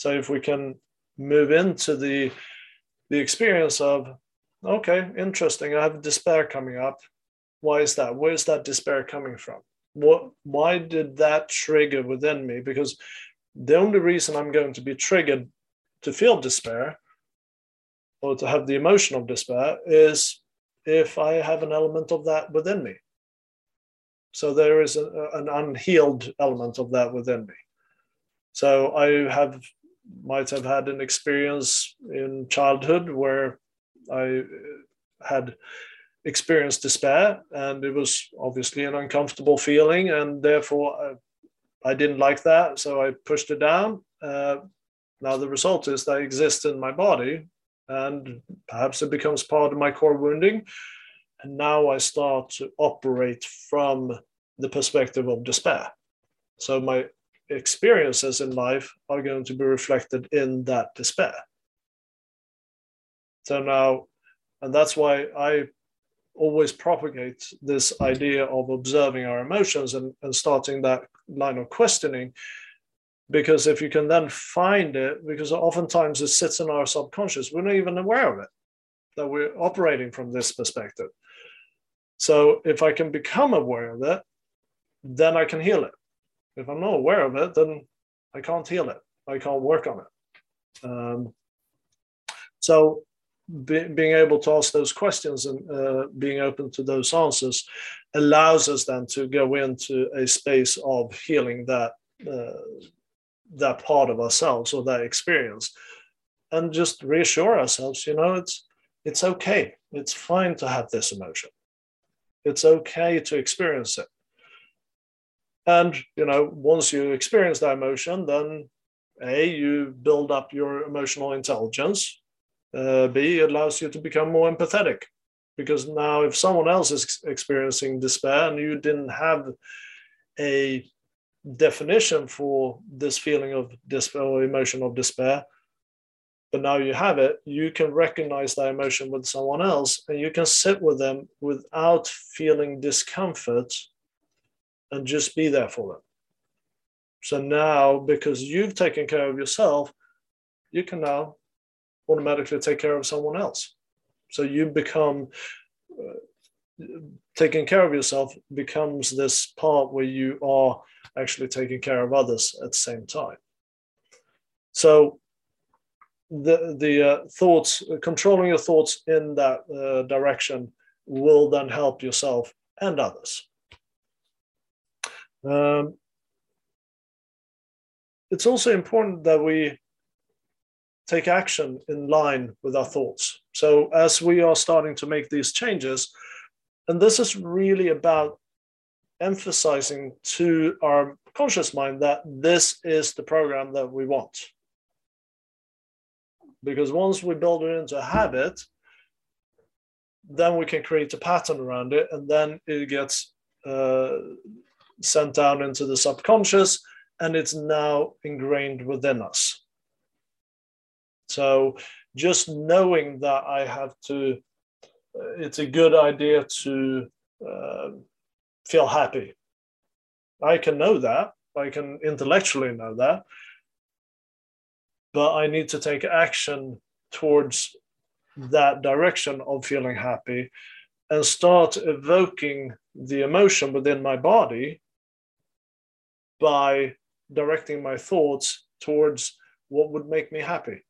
So if we can move into the the experience of okay, interesting, I have despair coming up. why is that? Where's that despair coming from? What? Why did that trigger within me? Because the only reason I'm going to be triggered to feel despair or to have the emotion of despair is if I have an element of that within me. So there is a, an unhealed element of that within me. So I have might have had an experience in childhood where I had experienced despair, and it was obviously an uncomfortable feeling, and therefore I, I didn't like that, so I pushed it down. Uh, now the result is that exists in my body, and perhaps it becomes part of my core wounding. And now I start to operate from the perspective of despair. So my experiences in life are going to be reflected in that despair. So now, and that's why I always propagate this idea of observing our emotions and, and starting that line of questioning. Because if you can then find it, because oftentimes it sits in our subconscious, we're not even aware of it, that we're operating from this perspective. So if I can become aware of it, then I can heal it. If I'm not aware of it, then I can't heal it. I can't work on it. Um, so be, being able to ask those questions and uh, being open to those answers allows us then to go into a space of healing that uh, that part of ourselves or that experience and just reassure ourselves you know it's it's okay it's fine to have this emotion it's okay to experience it and you know once you experience that emotion then a you build up your emotional intelligence. Uh, B, it allows you to become more empathetic. Because now if someone else is experiencing despair and you didn't have a definition for this feeling of despair or emotion of despair, but now you have it, you can recognize that emotion with someone else and you can sit with them without feeling discomfort and just be there for them. So now, because you've taken care of yourself, you can now automatically take care of someone else. So you become uh, taking care of yourself becomes this part where you are actually taking care of others at the same time. So the the uh, thoughts, controlling your thoughts in that uh, direction, will then help yourself and others. Um, it's also important that we take action in line with our thoughts. So, as we are starting to make these changes, and this is really about emphasizing to our conscious mind that this is the program that we want. Because once we build it into a habit, then we can create a pattern around it, and then it gets uh, sent down into the subconscious, and it's now ingrained within us. So just knowing that I have to, uh, it's a good idea to uh, feel happy. I can know that. I can intellectually know that. But I need to take action towards that direction of feeling happy and start evoking the emotion within my body by directing my thoughts towards what would make me happy.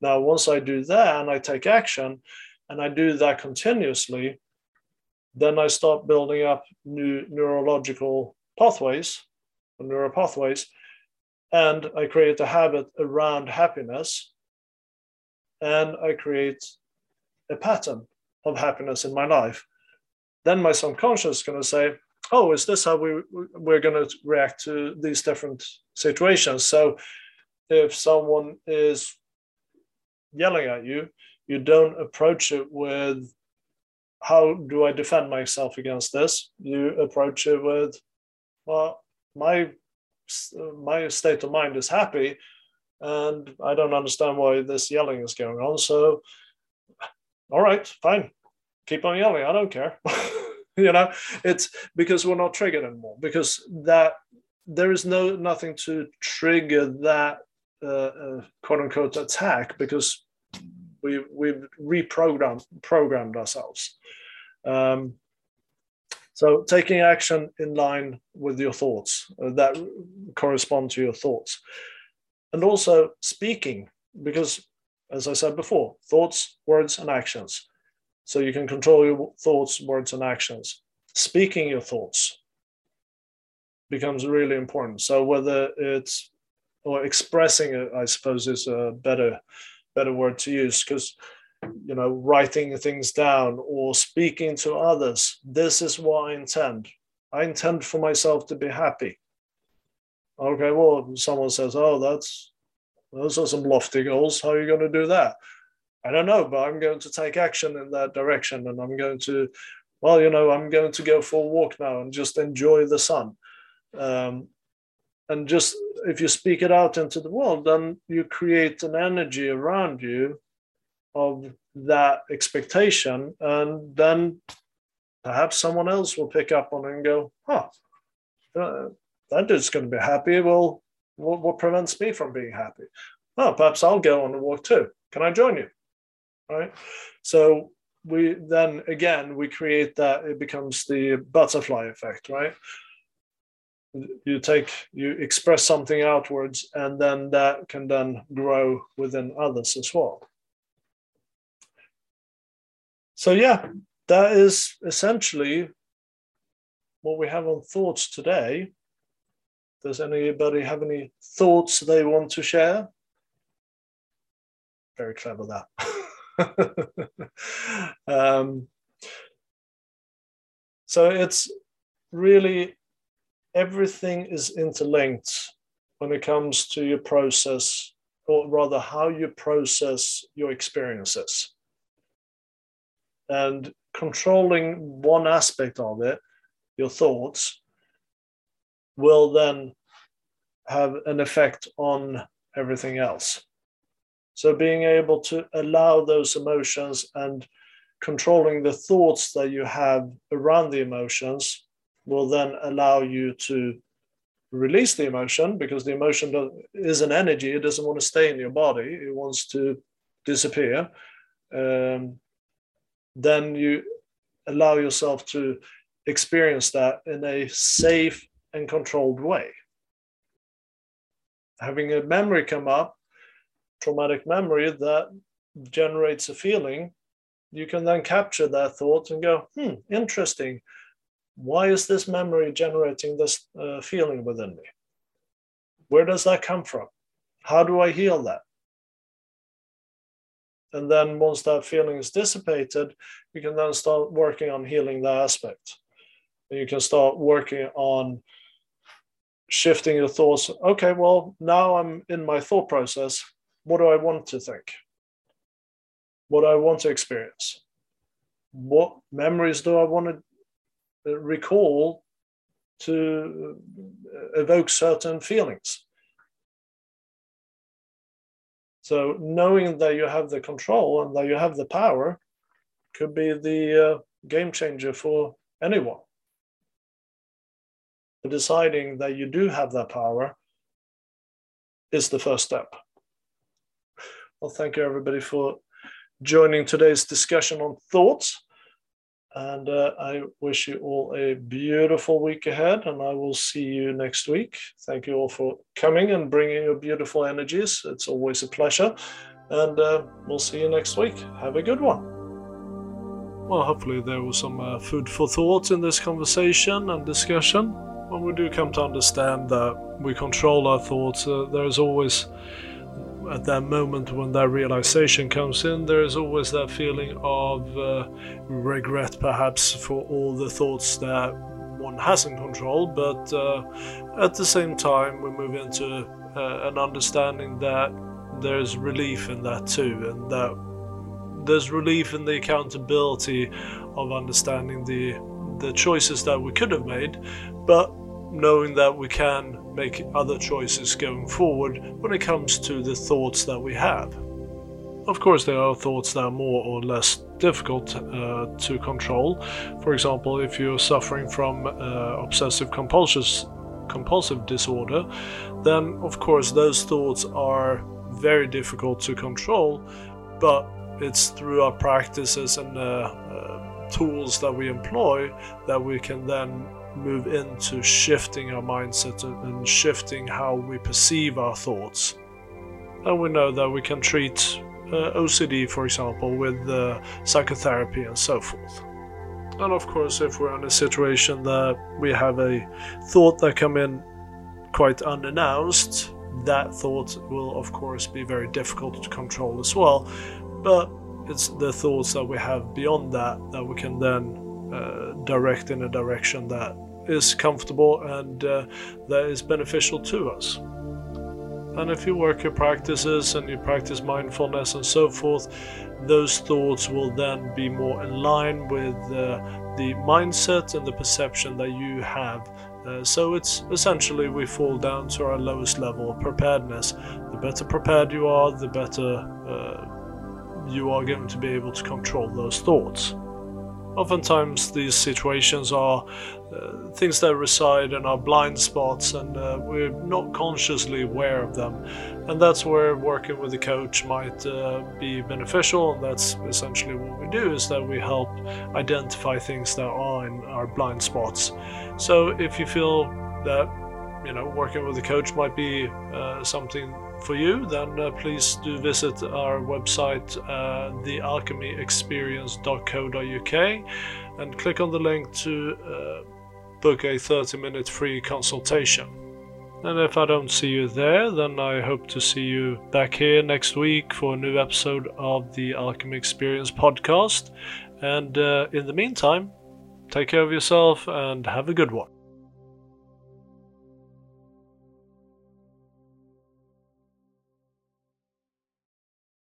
Now, once I do that and I take action and I do that continuously, then I start building up new neurological pathways, neural pathways, and I create a habit around happiness, and I create a pattern of happiness in my life. Then my subconscious is going to say, "Oh, is this how we we're going to react to these different situations?" So, if someone is yelling at you, you don't approach it with, how do I defend myself against this? You approach it with, well, my my state of mind is happy, and I don't understand why this yelling is going on. So, all right, fine, keep on yelling. I don't care. you know, it's because we're not triggered anymore. Because that there is no nothing to trigger that uh, uh, quote unquote attack because we we've reprogrammed programmed ourselves. Um, so taking action in line with your thoughts uh, that correspond to your thoughts. And also speaking, because as I said before, thoughts, words, and actions. So you can control your thoughts, words, and actions. Speaking your thoughts becomes really important. So whether it's or expressing it, I suppose is a better better word to use because you know writing things down or speaking to others. This is what I intend. I intend for myself to be happy. Okay, well, someone says, "Oh, that's those are some lofty goals. How are you going to do that?" I don't know, but I'm going to take action in that direction, and I'm going to, well, you know, I'm going to go for a walk now and just enjoy the sun. Um, and just if you speak it out into the world, then you create an energy around you of that expectation, and then perhaps someone else will pick up on it and go, "Huh, uh, that dude's going to be happy. Well, what, what prevents me from being happy? Oh, perhaps I'll go on a walk too. Can I join you?" Right. So we then again we create that it becomes the butterfly effect, right? you take you express something outwards and then that can then grow within others as well so yeah that is essentially what we have on thoughts today does anybody have any thoughts they want to share very clever that um, so it's really everything is interlinked when it comes to your process, or rather, how you process your experiences. And controlling one aspect of it, your thoughts, will then have an effect on everything else. So, being able to allow those emotions and controlling the thoughts that you have around the emotions will then allow you to release the emotion because the emotion is an energy. It doesn't want to stay in your body, it wants to disappear. Um, then you allow yourself to experience that in a safe and controlled way. Having a memory come up, traumatic memory that generates a feeling, you can then capture that thought and go, hmm, interesting why is this memory generating this uh, feeling within me? Where does that come from? How do I heal that? And then once that feeling is dissipated, you can then start working on healing that aspect. And you can start working on shifting your thoughts. Okay, well, now I'm in my thought process. What do I want to think? What do I want to experience? What memories do I want to recall to evoke certain feelings. So knowing that you have the control and that you have the power could be the uh, game changer for anyone. But deciding that you do have that power is the first step. Well, thank you everybody for joining today's discussion on thoughts. And uh, I wish you all a beautiful week ahead, and I will see you next week. Thank you all for coming and bringing your beautiful energies. It's always a pleasure. And uh, we'll see you next week. Have a good one. Well, hopefully, there was some uh, food for thought in this conversation and discussion. When we do come to understand that we control our thoughts, uh, there's always at that moment when that realization comes in, there is always that feeling of uh, regret, perhaps, for all the thoughts that one hasn't controlled. But uh, at the same time, we move into uh, an understanding that there's relief in that too, and that there's relief in the accountability of understanding the the choices that we could have made, but knowing that we can make other choices going forward when it comes to the thoughts that we have. Of course, there are thoughts that are more or less difficult uh, to control. For example, if you're suffering from uh, obsessive compulsive disorder, then of course those thoughts are very difficult to control. But it's through our practices and uh, uh tools that we employ that we can then move into shifting our mindset and shifting how we perceive our thoughts. And we know that we can treat uh, OCD, for example, with uh, psychotherapy and so forth. And of course, if we're in a situation that we have a thought that come in quite unannounced, that thought will of course be very difficult to control as well. But it's the thoughts that we have beyond that that we can then uh, direct in a direction that is comfortable and uh, that is beneficial to us. And if you work your practices and you practice mindfulness and so forth, those thoughts will then be more in line with uh, the mindset and the perception that you have. Uh, so it's essentially we fall down to our lowest level of preparedness. The better prepared you are, the better uh, you are going to be able to control those thoughts. Oftentimes, these situations are uh, things that reside in our blind spots and uh, we're not consciously aware of them. And that's where working with a coach might uh, be beneficial. And that's essentially what we do is that we help identify things that are in our blind spots. So if you feel that you know working with a coach might be uh, something for you, then uh, please do visit our website, uh, thealchemyexperience.co.uk, and click on the link to uh, book a 30 minute free consultation. And if I don't see you there, then I hope to see you back here next week for a new episode of the Alchemy Experience podcast. And uh, in the meantime, take care of yourself and have a good one.